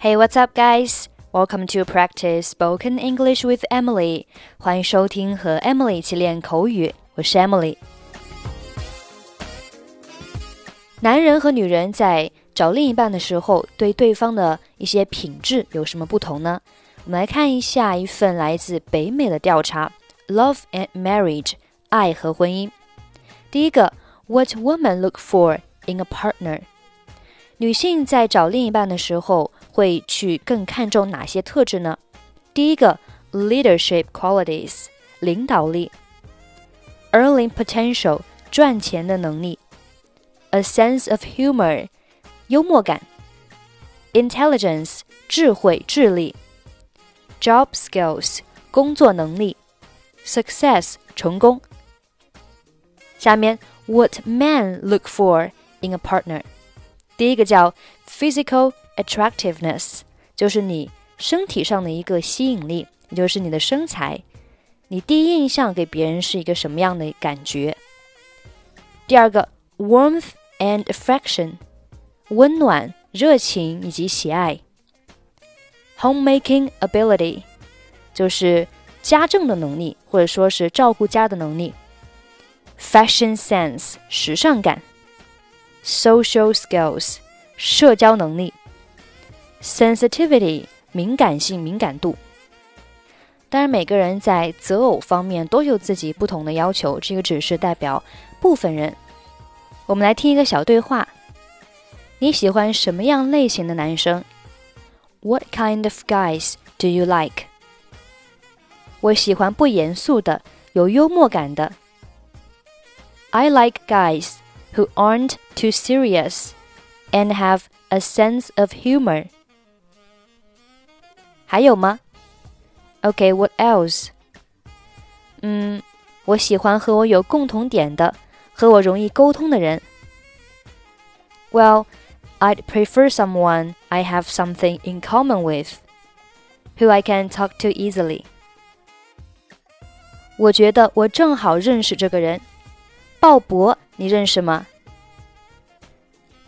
Hey, what's up, guys? Welcome to practice spoken English with Emily. 欢迎收听和 Emily 一起练口语。我是 Emily。男人和女人在找另一半的时候，对对方的一些品质有什么不同呢？我们来看一下一份来自北美的调查：Love and Marriage，爱和婚姻。第一个，What women look for in a partner？女性在找另一半的时候。 会去更看重哪些特质呢？第一个，leadership qualities，领导力；earning potential，赚钱的能力；a sense of humor，幽默感；intelligence，智慧、智力；job skills，工作能力；success，成功。下面，what men look for in a partner？第一个叫 physical。 Attractiveness 就是你身体上的一个吸引力，也就是你的身材。你第一印象给别人是一个什么样的感觉？第二个，warmth and affection，温暖、热情以及喜爱。homemaking ability，就是家政的能力，或者说是照顾家的能力。fashion sense，时尚感。social skills，社交能力。sensitivity 敏感性、敏感度。当然，每个人在择偶方面都有自己不同的要求，这个只是代表部分人。我们来听一个小对话：你喜欢什么样类型的男生？What kind of guys do you like？我喜欢不严肃的、有幽默感的。I like guys who aren't too serious and have a sense of humor. 还有吗？OK，what、okay, else？嗯，我喜欢和我有共同点的、和我容易沟通的人。Well, I'd prefer someone I have something in common with, who I can talk to easily. 我觉得我正好认识这个人，鲍勃，你认识吗？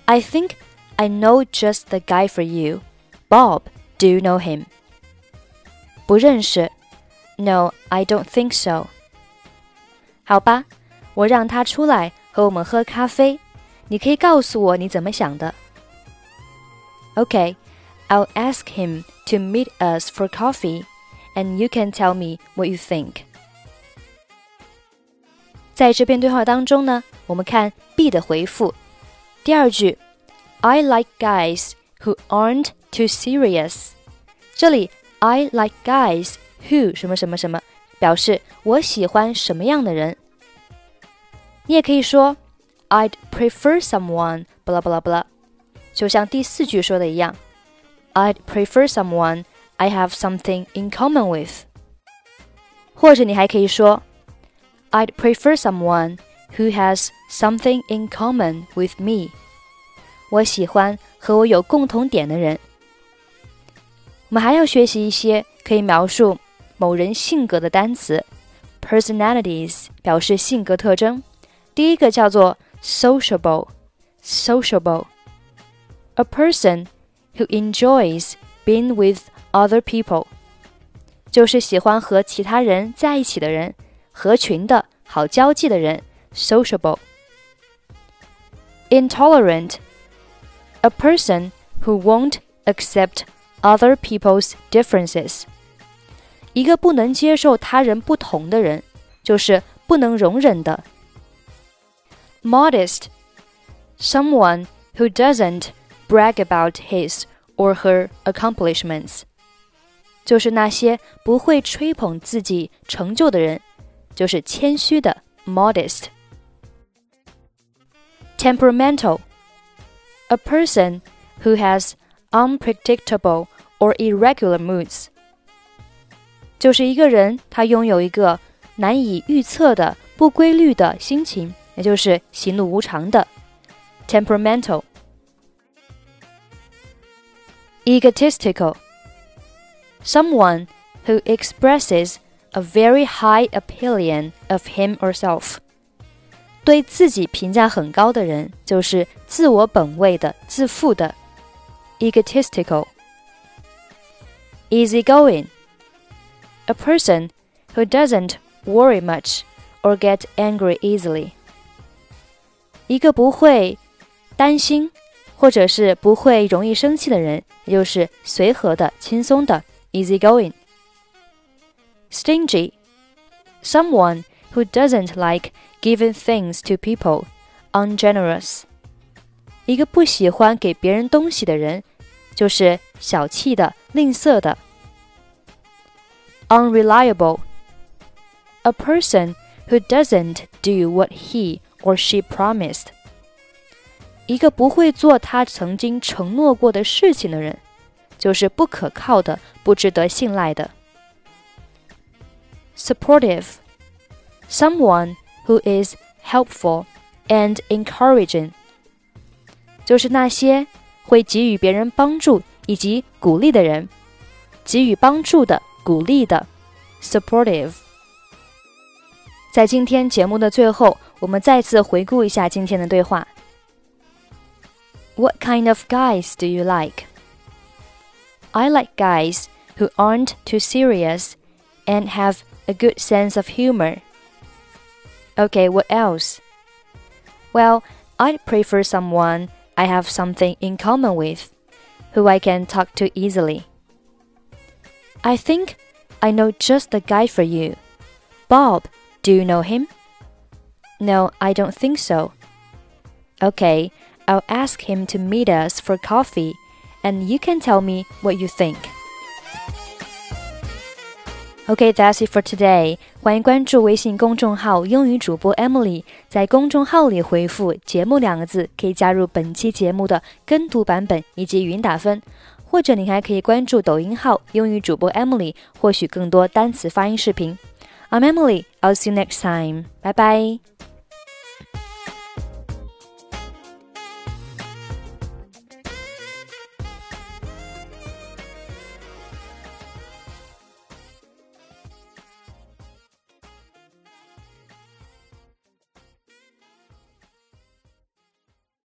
I think I know just the guy for you. Bob, do you know him? 不认识？No, I don't think so. 好吧，我让他出来和我们喝咖啡。你可以告诉我你怎么想的。Okay, I'll ask him to meet us for coffee, and you can tell me what you think. 在这篇对话当中呢，我们看 B 的回复。第二句，I like guys who aren't too serious。这里 I like guys who 什么什么什么，表示我喜欢什么样的人。你也可以说 I'd prefer someone 巴拉巴拉巴拉，就像第四句说的一样，I'd prefer someone I have something in common with。或者你还可以说 I'd prefer someone who has something in common with me。我喜欢和我有共同点的人。 我们还要学习一些可以描述某人性格的单词，personalities 表示性格特征。第一个叫做 sociable，sociable，a person who enjoys being with other people，就是喜欢和其他人在一起的人，合群的好交际的人，sociable。Intolerant，a person who won't accept other people's differences。一个不能接受他人不同的人，就是不能容忍的。Modest, someone who doesn't brag about his or her accomplishments，就是那些不会吹捧自己成就的人，就是谦虚的 modest。Temperamental, a person who has unpredictable or irregular moods，就是一个人他拥有一个难以预测的不规律的心情，也就是喜怒无常的 temperamental。egotistical someone who expresses a very high opinion of him or self，对自己评价很高的人，就是自我本位的、自负的。 egotistical。 easygoing. A person who doesn't worry much or get angry easily. 一个不会担心或者是不会容易生气的人，也就是随和的、轻松的 easygoing。Stingy, someone who doesn't like giving things to people, ungenerous. 一个不喜欢给别人东西的人， 就是小气的、吝啬的。Unreliable, a person who doesn't do what he or she promised. 一个不会做他曾经承诺过的事情的人，就是不可靠的、不值得信赖的。Supportive, someone who is helpful and encouraging. 就是那些 会给予别人帮助以及鼓励的人，给予帮助的、鼓励的，supportive。在今天节目的最后，我们再次回顾一下今天的对话。What kind of guys do you like? I like guys who aren't too serious and have a good sense of humor. Okay, what else? Well, I'd prefer someone I have something in common with, who I can talk to easily. I think I know just the guy for you. Bob, do you know him? No, I don't think so. Okay, I'll ask him to meet us for coffee, and you can tell me what you think. OK, that's it for today. 欢迎关注微信公众号“英语主播 Emily”，在公众号里回复“节目”两个字，可以加入本期节目的跟读版本以及语音打分。或者你还可以关注抖音号“英语主播 Emily”，获取更多单词发音视频。I'm Emily. I'll see you next time. 拜拜